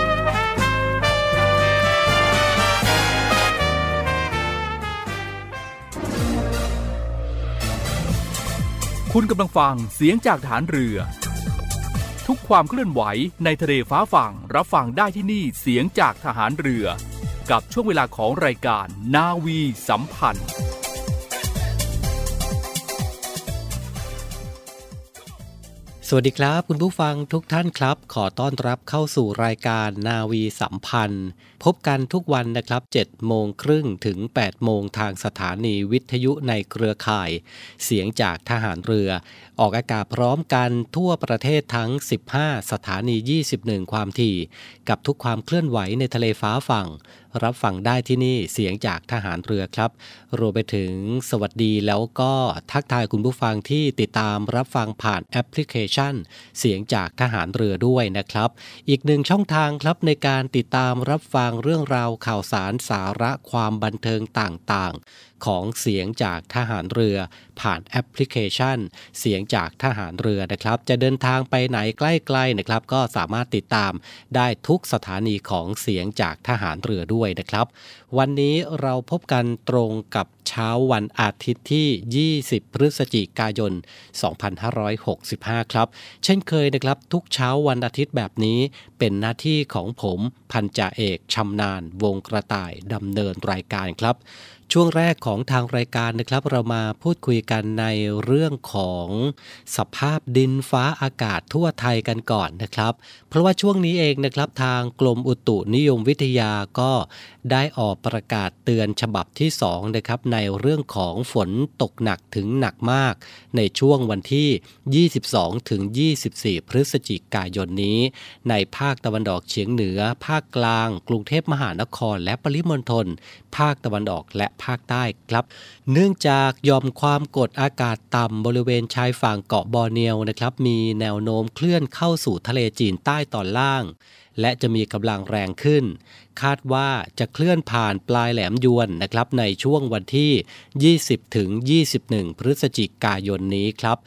2563 คุณกำลังฟังเสียงจากฐานเรือ ทุกความเคลื่อนไหวในทะเลฟ้าฝั่งรับฟังได้ที่นี่เสียงจากทหารเรือ กับช่วงเวลาของรายการนาวีสัมพันธ์ สวัสดีครับ คุณผู้ฟังทุกท่านครับ ขอต้อนรับเข้าสู่รายการนาวีสัมพันธ์ พบกันทุกวันนะครับ7โมงครึ่งถึง 8 โมงทางสถานีวิทยุในเครือข่าย เสียงจากทหารเรือ ออกอากาศพร้อมกันทั่วประเทศทั้ง 15 สถานี 21 ความถี่ กับทุกความเคลื่อนไหวในทะเลฟ้าฝั่ง รับฟังได้ที่นี่เสียงจากทหารเรือครับ รวมไปถึงสวัสดีแล้วก็ทักทายคุณผู้ฟังที่ติดตามรับฟังผ่านแอปพลิเคชัน เสียงจากทหารเรือด้วยนะครับ อีกหนึ่งช่องทางครับในการติดตามรับฟังเรื่องราวข่าวสารสาระความบันเทิงต่างๆ ของเสียงจากทหารเรือ ผ่านแอปพลิเคชัน เสียงจากทหารเรือนะครับ จะเดินทางไปไหนใกล้ๆนะครับ ก็สามารถติดตามได้ทุกสถานีของเสียงจากทหารเรือด้วยนะครับ วันนี้เราพบกันตรงกับเช้าวันอาทิตย์ที่ 20 พฤศจิกายน 2565 ครับ เช่นเคยนะครับ ทุกเช้าวันอาทิตย์แบบนี้เป็นหน้าที่ของผมพันจ่าเอกชำนาญวงกระต่ายดำเนินรายการครับ ช่วงแรกของทางรายการนะครับ เรามาพูดคุยกันในเรื่องของสภาพดินฟ้าอากาศทั่วไทยกันก่อนนะครับ เพราะว่าช่วงนี้เองนะครับทางกรมอุตุนิยมวิทยาก็ได้ออกประกาศเตือนฉบับที่2นะครับในเรื่องของฝนตกหนักถึงหนักมาก ในช่วงวันที่ 22ถึง24 พฤศจิกายนนี้ ในภาคตะวันออกเฉียงเหนือ ภาคกลาง กรุงเทพมหานครและปริมณฑล ภาคตะวันออกและภาคใต้ครับ เนื่องจากยอมความกดอากาศต่ำบริเวณชายฝั่งเกาะบอร์เนียวนะครับมีแนวโน้มเคลื่อนเข้าสู่ทะเลจีนใต้ตอนล่าง และจะมีกำลังแรงขึ้น คาดว่าจะเคลื่อนผ่านปลายแหลมยวนนะครับในช่วงวันที่ 20ถึง21 พฤศจิกายนนี้ครับ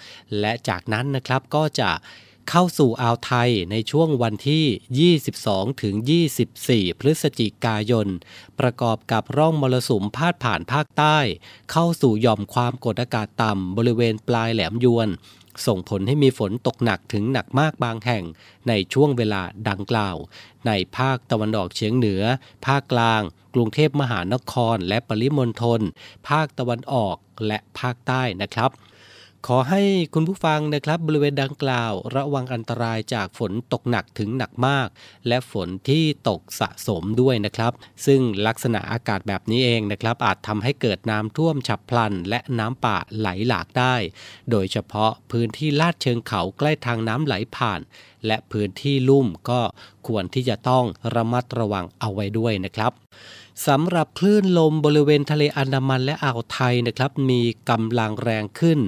และจากนั้นนะครับก็จะ เข้าสู่อ่าวไทยในช่วงวันที่ 22 ถึง 24 พฤศจิกายน ประกอบกับร่องมรสุมพาดผ่านภาคใต้ เข้าสู่หย่อมความกดอากาศต่ำบริเวณปลายแหลมยวน ส่งผลให้มีฝนตกหนักถึงหนักมากบางแห่งในช่วงเวลาดังกล่าว ในภาคตะวันออกเฉียงเหนือ ภาคกลาง กรุงเทพมหานครและปริมณฑลภาคตะวันออกและภาคใต้นะครับ ขอให้คุณผู้ฟังนะครับบริเวณดังกล่าว ระวังอันตรายจากฝนตกหนักถึงหนักมาก และฝนที่ตกสะสมด้วยนะครับ ซึ่งลักษณะอากาศแบบนี้เองนะครับ อาจทำให้เกิดน้ำท่วมฉับพลัน และน้ำป่าไหลหลากได้ โดยเฉพาะพื้นที่ลาดเชิงเขาใกล้ทางน้ำไหลผ่าน และพื้นที่ลุ่มก็ควรที่จะต้องระมัดระวังเอาไว้ด้วยนะครับ สำหรับคลื่นลมบริเวณทะเลอันดามันและอ่าวไทยนะครับ มีกำลังแรงขึ้น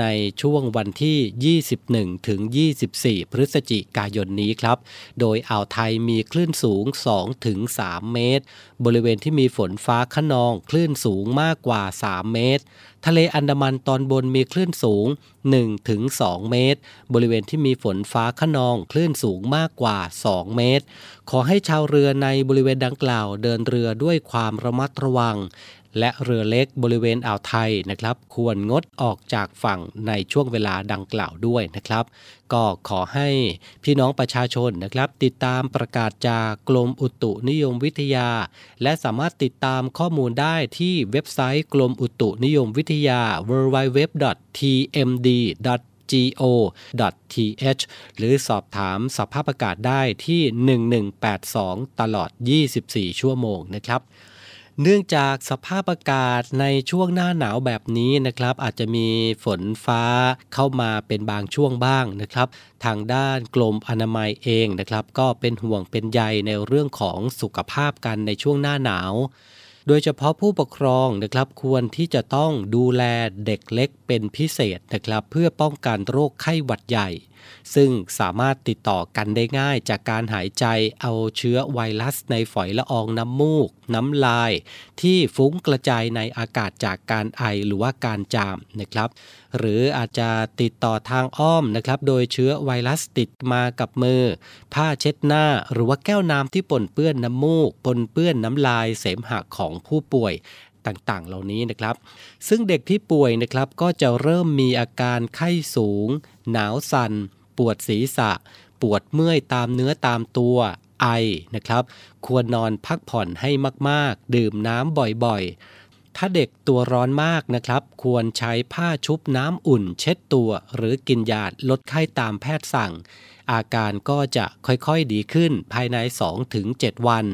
ในช่วงวันที่ 21 ถึง 24 พฤศจิกายนนี้ครับ โดยอ่าวไทยมีคลื่นสูง 2 ถึง 3 เมตร บริเวณที่มีฝนฟ้าขนองคลื่นสูงมากกว่า 3 เมตร ทะเลอันดามันตอนบนมีคลื่นสูง 1-2 เมตร บริเวณที่มีฝนฟ้าขนองคลื่นสูงมากกว่า 2 เมตร ขอให้ชาวเรือในบริเวณดังกล่าวเดินเรือด้วยความระมัดระวัง และเรือเล็กบริเวณอ่าวไทยนะครับ ควรงดออกจากฝั่งในช่วงเวลาดังกล่าวด้วยนะครับ ก็ขอให้พี่น้องประชาชนนะครับ ติดตามประกาศจากกรมอุตุนิยมวิทยา และสามารถติดตามข้อมูลได้ที่เว็บไซต์กรมอุตุนิยมวิทยา www.tmd go.th หรือสอบถามสภาพอากาศได้ที่ 1182 ตลอด 24 ชั่วโมงนะครับ เนื่องจากสภาพอากาศในช่วงหน้าหนาวแบบนี้นะครับ อาจจะมีฝนฟ้าเข้ามาเป็นบางช่วงบ้างนะครับ ทางด้านกรมอนามัยเองนะครับ ก็เป็นห่วงเป็นใยในเรื่องของสุขภาพกันในช่วงหน้าหนาวโดยเฉพาะผู้ปกครองนะครับควรที่จะต้องดูแลเด็กเล็กเป็นพิเศษนะครับ เพื่อป้องกันโรคไข้หวัดใหญ่ ซึ่งสามารถติดต่อกันได้ง่ายจากการหายใจเอาเชื้อไวรัสในฝอยละอองน้ำมูก น้ำลาย ที่ฟุ้งกระจายในอากาศจากการไอหรือว่าการจามนะครับ หรืออาจจะติดต่อทางอ้อมนะครับ โดยเชื้อไวรัสติดมากับมือ ผ้าเช็ดหน้า หรือว่าแก้วน้ำที่ปนเปื้อนน้ำมูก ปนเปื้อนน้ำลายเสมหะของผู้ป่วย ต่างๆ เหล่านี้นะครับ ซึ่งเด็กที่ป่วยนะครับก็จะเริ่มมีอาการไข้สูง หนาวสัน่น ปวดศีรษะ ปวดเมื่อยตามเนื้อตามตัวไอนะครับ ควรนอนพักผ่อนให้มากๆ ดื่มน้ำบ่อยๆ ถ้าเด็กตัวร้อนมากนะครับ ควรใช้ผ้าชุบน้ำอุ่น เช็ดตัว หรือกินยาลดไข้ตามแพทย์สั่ง อาการก็จะค่อยๆดีขึ้นภายใน 2-7 วัน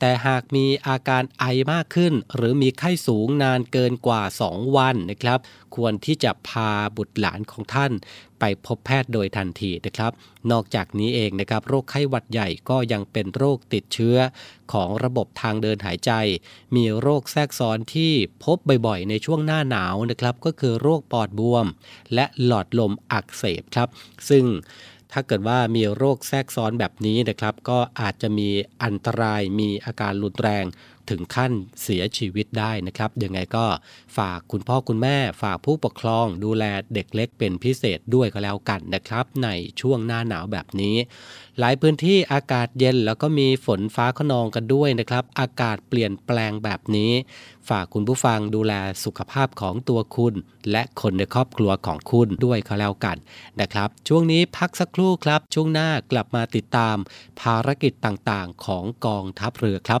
แต่หากมีอาการไอมากขึ้น หรือมีไข้สูงนานเกินกว่า 2 วันนะครับ ควรที่จะพาบุตรหลานของท่านไปพบแพทย์โดยทันทีนะครับ นอกจากนี้เองนะครับโรคไข้หวัดใหญ่ก็ยังเป็นโรคติดเชื้อของระบบทางเดินหายใจ มีโรคแทรกซ้อนที่พบบ่อยๆ ในช่วงหน้าหนาวนะครับ ก็คือโรคปอดบวม และหลอดลมอักเสบครับ ซึ่ง ถ้าเกิดว่ามีโรคแทรกซ้อนแบบนี้นะครับ ก็อาจจะมีอันตรายมีอาการรุนแรง ถึงขั้นเสียชีวิตได้นะครับยังไงก็ฝากคุณพ่อคุณแม่ ฝากผู้ปกครอง ดูแลเด็กเล็กเป็นพิเศษด้วยก็แล้วกันนะครับ ในช่วงหน้าหนาวแบบนี้ หลายพื้นที่อากาศเย็นแล้วก็มีฝนฟ้าขนองกันด้วยนะครับ อากาศเปลี่ยนแปลงแบบนี้ ฝากคุณผู้ฟังดูแลสุขภาพของตัวคุณ และคนในครอบครัวของคุณด้วยก็แล้วกันนะครับ ช่วงนี้พักสักครู่ครับ ช่วงหน้ากลับมาติดตามภารกิจต่างๆ ของกองทัพเรือครับ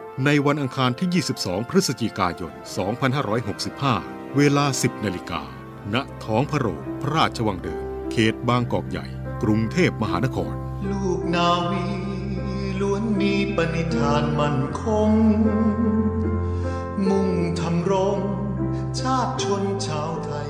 ในวันอังคารที่ 22 พฤศจิกายน 2565 เวลา 10 นาฬิกา ณ ท้องพระโรงพระราชวังเดิม เขตบางกอกใหญ่ กรุงเทพมหานคร ลูกนาวีล้วนมีปณิธานมั่นคง มุ่งทำรง ชาติชนชาวไทย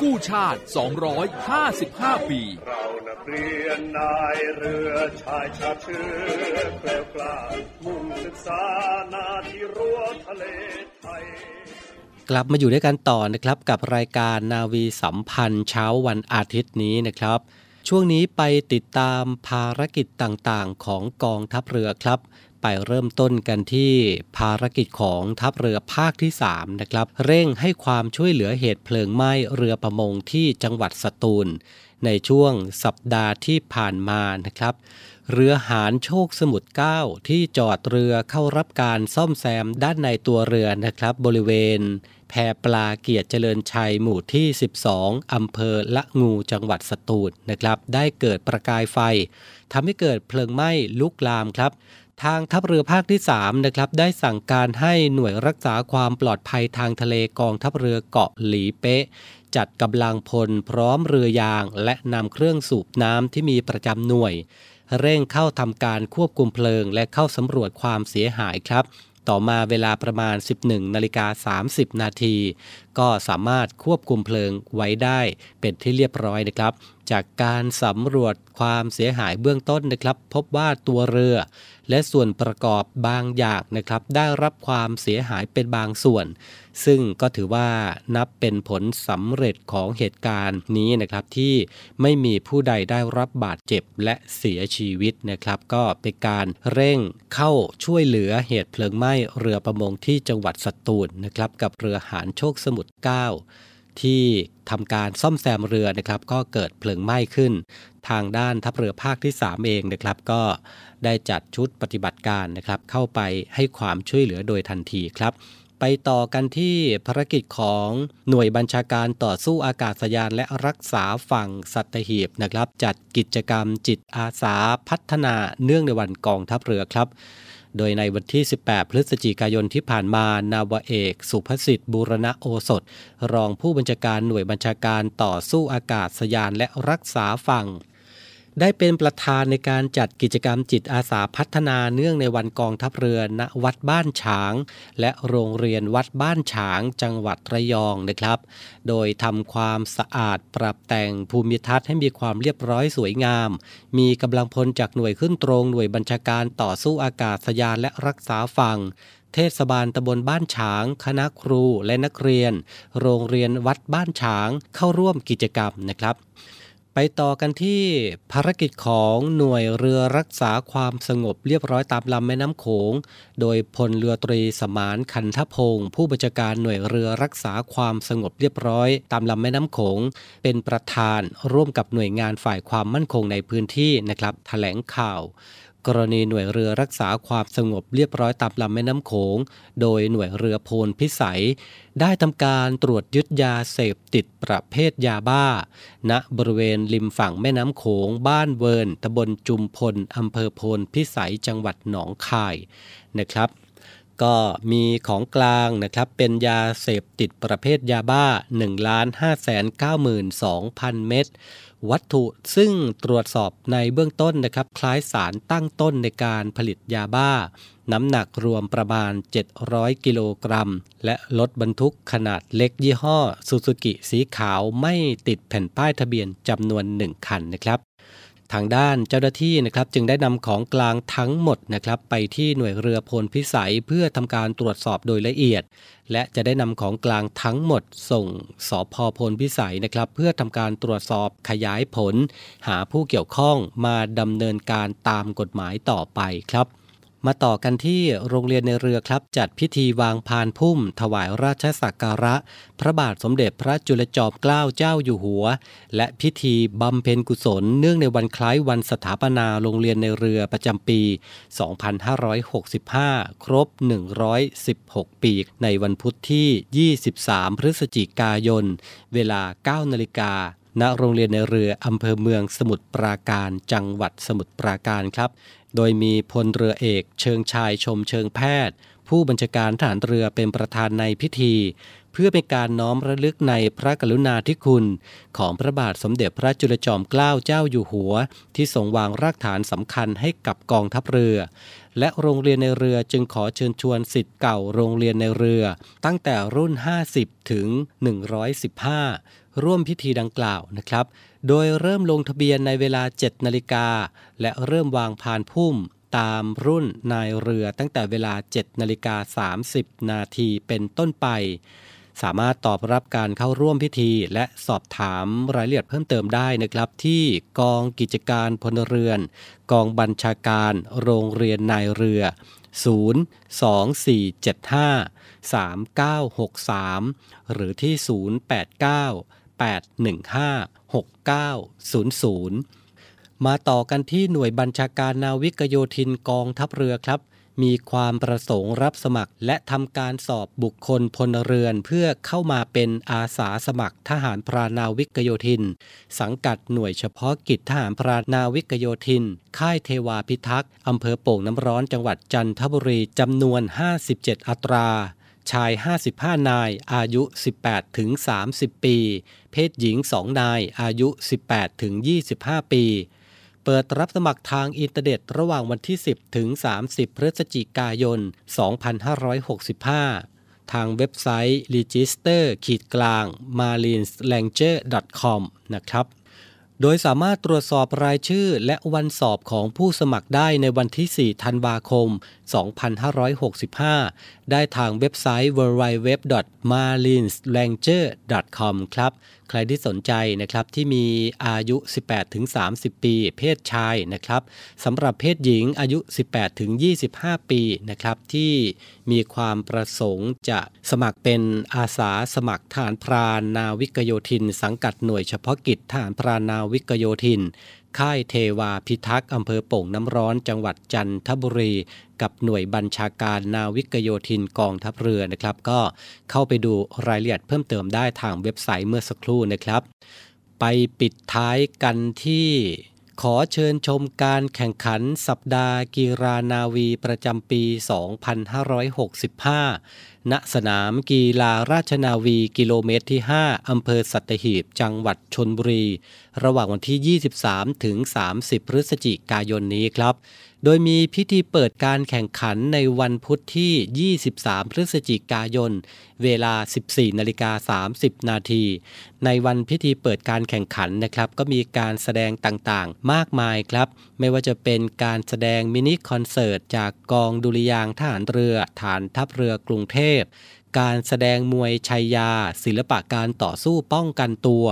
กู้ชาติ 255 ปี เรานักเรียนนายเรือชายชาติเชื้อแกล้วกล้ามุ่งศึกษานาที่รั้วทะเลไทยกลับมาอยู่ด้วยกันต่อนะครับกับรายการนาวีสัมพันธ์เช้าวันอาทิตย์นี้นะครับ ช่วงนี้ไปติดตามภารกิจต่างๆ ของกองทัพเรือครับ ไปเริ่มต้นกันที่ภารกิจของทัพเรือภาคที่ 3 นะครับ เร่งให้ความช่วยเหลือเหตุเพลิงไหม้เรือประมงที่จังหวัดสตูล ในช่วงสัปดาห์ที่ผ่านมานะครับ เรือหารโชคสมุทร9ที่จอดเรือเข้ารับการซ่อมแซมด้านในตัวเรือนะครับ บริเวณแพปลาเกียรติเจริญชัยหมู่ที่ 12 อำเภอละงูจังหวัดสตูลนะครับ ได้เกิดประกายไฟทำให้เกิดเพลิงไหม้ลุกลามครับ ทางทัพเรือภาคที่3นะครับได้สั่งการให้หน่วยรักษาความปลอดภัยทางทะเลกองทัพเรือเกาะหลีเป๊ะ จัดกำลังพลพร้อมเรือยาง และนำเครื่องสูบน้ำที่มีประจำหน่วย เร่งเข้าทำการควบคุมเพลิง และเข้าสำรวจความเสียหายครับ ต่อมาเวลาประมาณ 11นาฬิกา30 นาที ก็สามารถควบคุมเพลิงไว้ได้เป็นที่เรียบร้อยนะครับ จากการสำรวจความเสียหายเบื้องต้นนะครับ พบว่าตัวเรือ และส่วนประกอบบางอย่างนะครับ ได้รับความเสียหายเป็นบางส่วน ซึ่งก็ถือว่านับเป็นผลสำเร็จของเหตุการณ์นี้นะครับ ที่ไม่มีผู้ใดได้รับบาดเจ็บและเสียชีวิตนะครับ ก็เป็นการเร่งเข้าช่วยเหลือเหตุเพลิงไหม้เรือประมงที่จังหวัดสตูลนะครับ กับเรือหารโชคสมุทร9 ที่ทำการซ่อมแซมเรือนะครับก็เกิดเพลิงไหม้ขึ้น ทางด้านทัพเรือภาคที่ 3 เองนะครับ ก็ได้จัดชุดปฏิบัติการนะครับเข้าไปให้ความช่วยเหลือโดยทันทีครับ ไปต่อกันที่ภารกิจของหน่วยบัญชาการต่อสู้อากาศยานและรักษาฝั่งสัตหีบนะครับ จัดกิจกรรมจิตอาสาพัฒนาเนื่องในวันกองทัพเรือครับ โดยในวันที่ 18 พฤศจิกายนที่ผ่านมานาวเอก สุภสิทธิ์บูรณะโอสถ รองผู้บัญชาการหน่วยบัญชาการต่อสู้อากาศยานและรักษาฝั่ง ได้เป็นประธานในการจัดกิจกรรมจิตอาสาพัฒนาเนื่องในวันกองทัพเรือณวัดบ้านฉาง และโรงเรียนวัดบ้านฉางจังหวัดระยองนะครับ โดยทำความสะอาดปรับแต่งภูมิทัศน์ให้มีความเรียบร้อยสวยงาม มีกำลังพลจากหน่วยขึ้นตรงหน่วยบัญชาการต่อสู้อากาศยานและรักษาฝั่งเทศบาลตำบลบ้านฉาง คณะครูและนักเรียน โรงเรียนวัดบ้านฉางเข้าร่วมกิจกรรมนะครับ ไปต่อกันที่ภารกิจของหน่วยเรือรักษาความสงบเรียบร้อยตามลำแม่น้ำโขง โดยพลเรือตรีสมานคันทพงศ์ผู้บัญชาการหน่วยเรือรักษาความสงบเรียบร้อยตามลำแม่น้ำโขง เป็นประธานร่วมกับหน่วยงานฝ่ายความมั่นคงในพื้นที่นะครับแถลงข่าว กรณีหน่วยเรือรักษาความสงบเรียบร้อยตามลำแม่น้ำโขง โดยหน่วยเรือโพลพิสัย ได้ทำการตรวจยึดยาเสพติดประเภทยาบ้า ณบริเวณริมฝั่งแม่น้ำโขง บ้านเวิร์นตำบลจุมพลอำเภอโพลพิสัยจังหวัดหนองคายนะครับ ก็มีของกลางนะครับเป็นยาเสพติดประเภทยาบ้า 1 5 9 2 0 0 0 เม็ดวัตถุซึ่งตรวจสอบในเบื้องต้นนะครับ คล้ายสารตั้งต้นในการผลิตยาบ้า น้ำหนักรวมประมาณ 700 กิโลกรัม และรถบรรทุกขนาดเล็กยี่ห้อซูซูกิสีขาวไม่ติดแผ่นป้ายทะเบียนจำนวน 1 คันนะครับ ทางด้านเจ้าหน้าที่นะครับจึงได้นำของกลางทั้งหมดนะครับไปที่หน่วยเรือพลพิสัยเพื่อทำการตรวจสอบโดยละเอียด และจะได้นำของกลางทั้งหมดส่งสพพลพิสัยนะครับเพื่อทำการตรวจสอบขยายผล หาผู้เกี่ยวข้องมาดำเนินการตามกฎหมายต่อไปครับ มาต่อกันที่โรงเรียนในเรือครับ จัดพิธีวางพานพุ่ม ถวายราชสักการะ พระบาทสมเด็จพระจุลจอมเกล้าเจ้าอยู่หัว และพิธีบำเพ็ญกุศล เนื่องในวันคล้ายวันสถาปนาโรงเรียนในเรือประจำปี 2565 ครบ 116 ปีในวันพุธที่ 23 พฤศจิกายน เวลา 9 นาฬิกาณโรงเรียนในเรืออำเภอเมืองสมุทรปราการจังหวัดสมุทรปราการครับ โดยมีพลเรือเอกเชิงชายชมเชิงแพทย์ ผู้บัญชาการทหารเรือเป็นประธานในพิธี เพื่อเป็นการน้อมระลึกในพระกรุณาธิคุณ ของพระบาทสมเด็จพระจุลจอมเกล้าเจ้าอยู่หัว ที่ทรงวางรากฐานสำคัญให้กับกองทัพเรือ และโรงเรียนในเรือจึงขอเชิญชวนสิทธิ์เก่าโรงเรียนในเรือ ตั้งแต่รุ่น 50 ถึง 115 ร่วมพิธีดังกล่าวนะครับ โดยเริ่มลงทะเบียนในเวลา 7 นาฬิกา และเริ่มวางพานพุ่มตามรุ่นนายเรือตั้งแต่เวลา 7 นาฬิกา 30 นาทีเป็นต้นไป สามารถตอบรับการเข้าร่วมพิธี และสอบถามรายละเอียดเพิ่มเติมได้นะครับ ที่กองกิจการพลเรือน กองบัญชาการโรงเรียนนายเรือ 0 2 4 7 5 3 9 6 3 หรือที่ 089 815-6900 มาต่อกันที่หน่วยบัญชาการนาวิกโยธินกองทัพเรือครับ มีความประสงค์รับสมัคร และทำการสอบบุคคลพลเรือนเพื่อเข้ามาเป็นอาสาสมัครทหารพรานาวิกโยธิน สังกัดหน่วยเฉพาะกิจทหารพรานาวิกโยธิน ค่ายเทวาพิทักษ์อำเภอโป่งน้ำร้อนจังหวัดจันทบุรีจำนวน 57 อัตรา ชาย 55 นาย อายุ 18 ถึง 30 ปี เพศหญิง 2 นาย อายุ 18 ถึง 25 ปี เปิดรับสมัครทางอินเทอร์เน็ตระหว่างวันที่ 10 ถึง 30 พฤศจิกายน 2565 ทางเว็บไซต์ register ขีดกลาง marinesranger.com นะครับ โดยสามารถตรวจสอบรายชื่อและวันสอบของผู้สมัครได้ในวันที่ 4 ธันวาคม 2565 ได้ทางเว็บไซต์ www.marinesranger.com ครับ ใครที่สนใจนะครับที่มีอายุ 18-30 ปี เพศชายนะครับสำหรับเพศหญิงอายุ 18-25 ปีนะครับที่มีความประสงค์จะสมัครเป็นอาสาสมัครทหารพรานนาวิกโยธิน สังกัดหน่วยเฉพาะกิจทหารพรานนาวิกโยธิน ค่ายเทวาพิทักษ์อำเภอโป่งน้ำร้อนจังหวัดจันทบุรี กับหน่วยบัญชาการนาวิกโยธินกองทัพเรือนะครับ ก็เข้าไปดูรายละเอียดเพิ่มเติมได้ทางเว็บไซต์เมื่อสักครู่นะครับ ไปปิดท้ายกันที่ ขอเชิญชมการแข่งขันสัปดาห์กีฬานาวีประจำปี 2565 ณ สนามกีฬาราชนาวีกิโลเมตรที่ 5 อำเภอสัตหีบ จังหวัดชนบุรี ระหว่างวันที่ 23 ถึง 30 พฤศจิกายนนี้ครับ โดยมีพิธีเปิดการแข่งขันในวันพุธที่ 23 พฤศจิกายน เวลา 14 นาฬิกา 30 นาที ในวันพิธีเปิดการแข่งขันนะครับ ก็มีการแสดงต่างๆ มากมายครับ ไม่ว่าจะเป็นการแสดงมินิคอนเสิร์ต จากกองดุริยางทหารเรือ ฐานทัพเรือกรุงเทพ การแสดงมวยชัยยา ศิลปะการต่อสู้ป้องกันตัว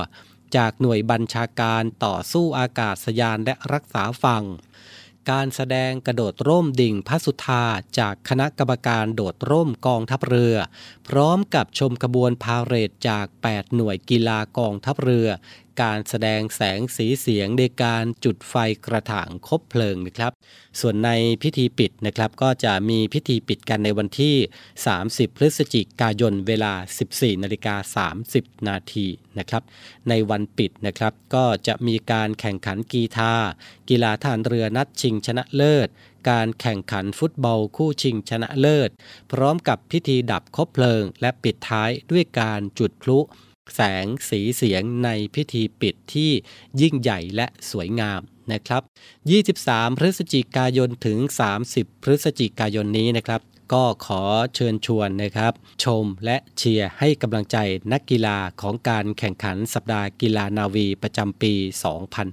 จากหน่วยบัญชาการต่อสู้อากาศยานและรักษาฝั่ง การแสดงกระโดดร่มดิ่งพระสุธาจากคณะกรรมการโดดร่มกองทัพเรือ พร้อมกับชมขบวนพาเหรดจาก 8 หน่วยกีฬากองทัพเรือ การแสดงแสงสีเสียงในการจุดไฟกระถางคบเพลิงนะครับ ส่วนในพิธีปิดนะครับก็จะมีพิธีปิดกันในวันที่ 30 พฤศจิกายนเวลา 14นาฬิกา30 นาทีนะครับ ในวันปิดนะครับก็จะมีการแข่งขันกีฬากีฬาทานเรือนัดชิงชนะเลิศ การแข่งขันฟุตบอลคู่ชิงชนะเลิศ พร้อมกับพิธีดับคบเพลิง และปิดท้ายด้วยการจุดพลุ แสงสีเสียงในพิธีปิดที่ยิ่งใหญ่และสวยงามนะครับ 23 พฤศจิกายนถึง 30 พฤศจิกายนนี้นะครับ ก็ขอเชิญชวนนะครับ ชมและเชียร์ให้กำลังใจนักกีฬาของการแข่งขันสัปดาห์กีฬานาวีประจำปี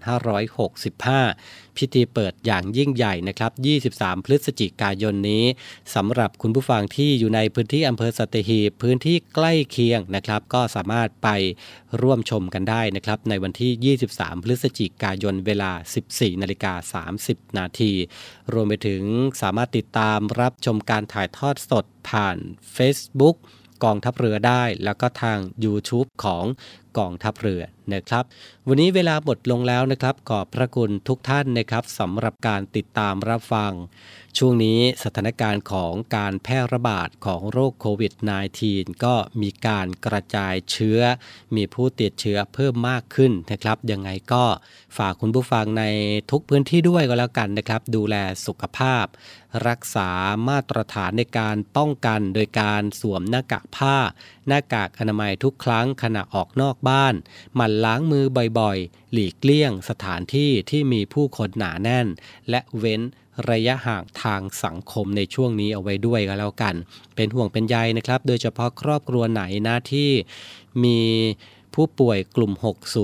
2565 พิธีเปิดอย่างยิ่งใหญ่นะครับ 23 พฤศจิกายนนี้สำหรับคุณผู้ฟังที่อยู่ในพื้นที่อำเภอสัตหีบพื้นที่ใกล้เคียงนะครับ ก็สามารถไปร่วมชมกันได้นะครับ ในวันที่ 23 พฤศจิกายนเวลา 14 นาฬิกา 30 นาที รวมไปถึงสามารถติดตามรับชมการถ่ายทอดสดผ่าน Facebook กองทัพเรือได้ แล้วก็ทาง YouTube ของ กองทัพเรือนะครับ วันนี้เวลาหมดลงแล้วนะครับ ขอบพระคุณทุกท่านนะครับสำหรับการติดตามรับฟัง ช่วงนี้สถานการณ์ของการแพร่ระบาดของโรคโควิด -19 ก็มีการกระจายเชื้อ มีผู้ติดเชื้อเพิ่มมากขึ้นนะครับยังไงก็ฝากคุณผู้ฟังในทุกพื้นที่ด้วยก็แล้วกันนะครับ ดูแลสุขภาพ รักษามาตรฐานในการป้องกัน โดยการสวมหน้ากากผ้า หน้ากากอนามัยทุกครั้งขณะออกนอกบ้าน หมั่นล้างมือบ่อยๆ หลีกเลี่ยงสถานที่ที่มีผู้คนหนาแน่น และเว้นระยะห่างทางสังคมในช่วงนี้เอาไว้ด้วยก็แล้วกัน เป็นห่วงเป็นใยนะครับ โดยเฉพาะครอบครัวไหนนะที่มีผู้ป่วยกลุ่ม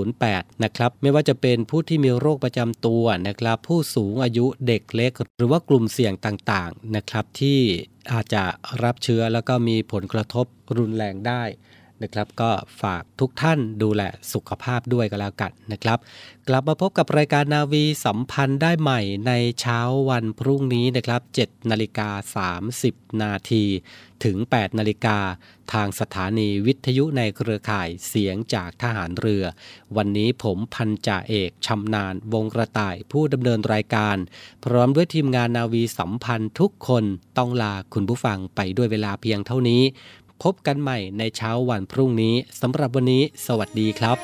608 นะครับ ไม่ว่าจะเป็นผู้ที่มีโรคประจำตัวนะครับ ผู้สูงอายุเด็กเล็ก หรือว่ากลุ่มเสี่ยงต่างๆนะครับที่อาจจะรับเชื้อแล้วก็มีผลกระทบรุนแรงได้ นะครับ ก็ฝากทุกท่านดูแลสุขภาพด้วยก็แล้วกันนะครับ กลับมาพบกับรายการนาวีสัมพันธ์ได้ใหม่ในเช้าวันพรุ่งนี้นะครับ7นาฬิกา30 นาทีถึง 8 นาฬิกา ทางสถานีวิทยุในเครือข่ายเสียงจากทหารเรือ วันนี้ผมพันจ่าเอกชำนาญวงกระต่ายผู้ดำเนินรายการ พร้อมด้วยทีมงานนาวีสัมพันธ์ทุกคนต้องลาคุณผู้ฟังไปด้วยเวลาเพียงเท่านี้ พบกันใหม่ในเช้าวันพรุ่งนี้สำหรับวันนี้ สวัสดีครับ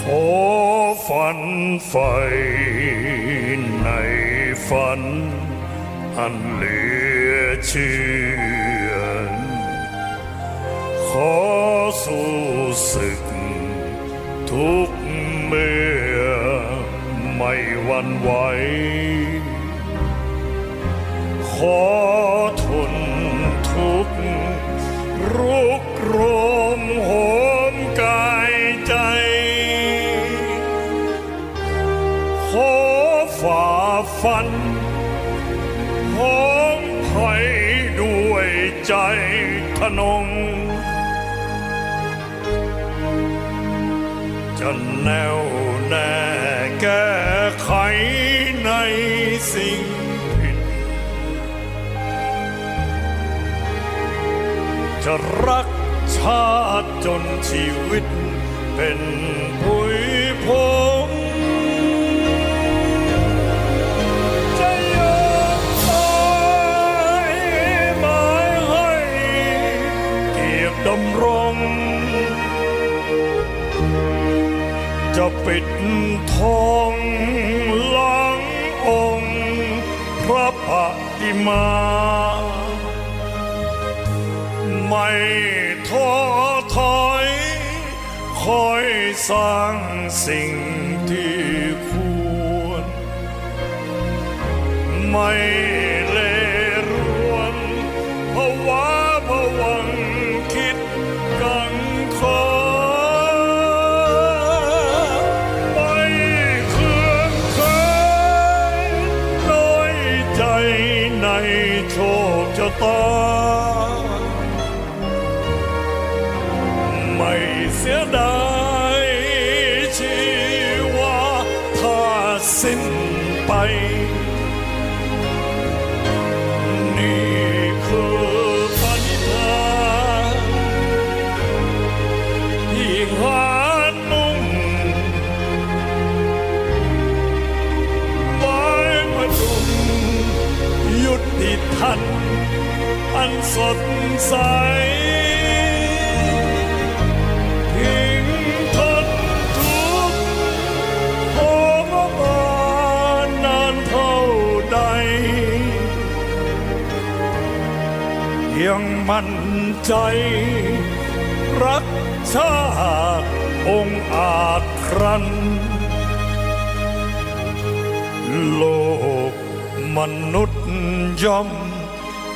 ขอฝันไฟในฝัน อันเหลือเชื่อขอสู้ศึก ทุกเมื่อไม่หวันไหว ขอทนทุกข์รุกโรมโหมกายใจ ขอฝ่าฟัน ใจทนง จะแน่วแน่แก้ไขในสิ่งผิด จะรักชาติจนชีวิตเป็นผุยพง จะปิดทองหลังองค์พระปฏิมา ไม่ท้อถอยคอยสร้างสิ่งที่ควร ไม่ สดใสทิ้งทนทุกข์โหมมานนานเท่าใดยังมั่นใจ รักชาติองอาจครัน โลกมนุษย์ย่อม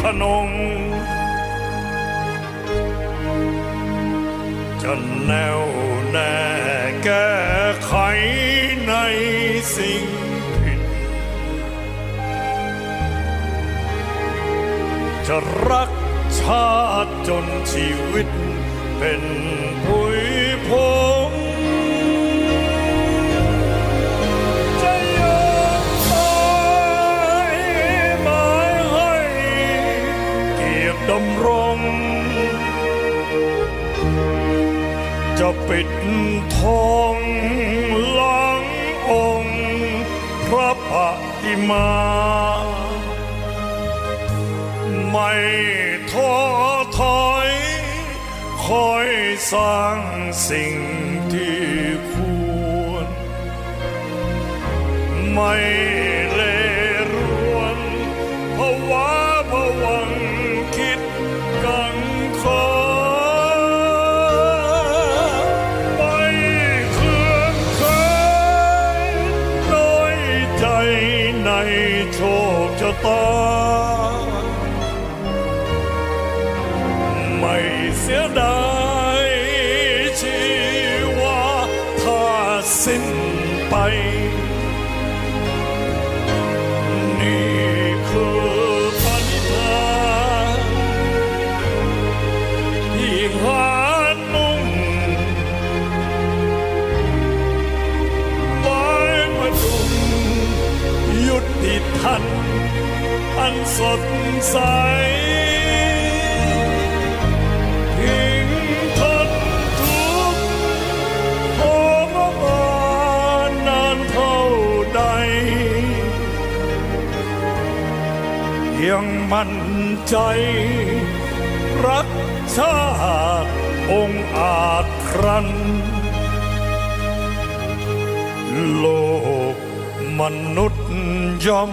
ทนง จะแน่วแน่แก้ไขในสิ่งผิด จะรักชาติจนชีวิตเป็นผุยพงำรง จะปิดทองหลังองค์พระปฏิมา ไม่ท้อถอย คอยสร้างสิ่งที่ควร ไม่ ค สดใสทิ้งทนทุกข์โหมมานานเท่าใดยังมั่นใจ รักชาติองค์อาจครัน โลกมนุษย์ย่อม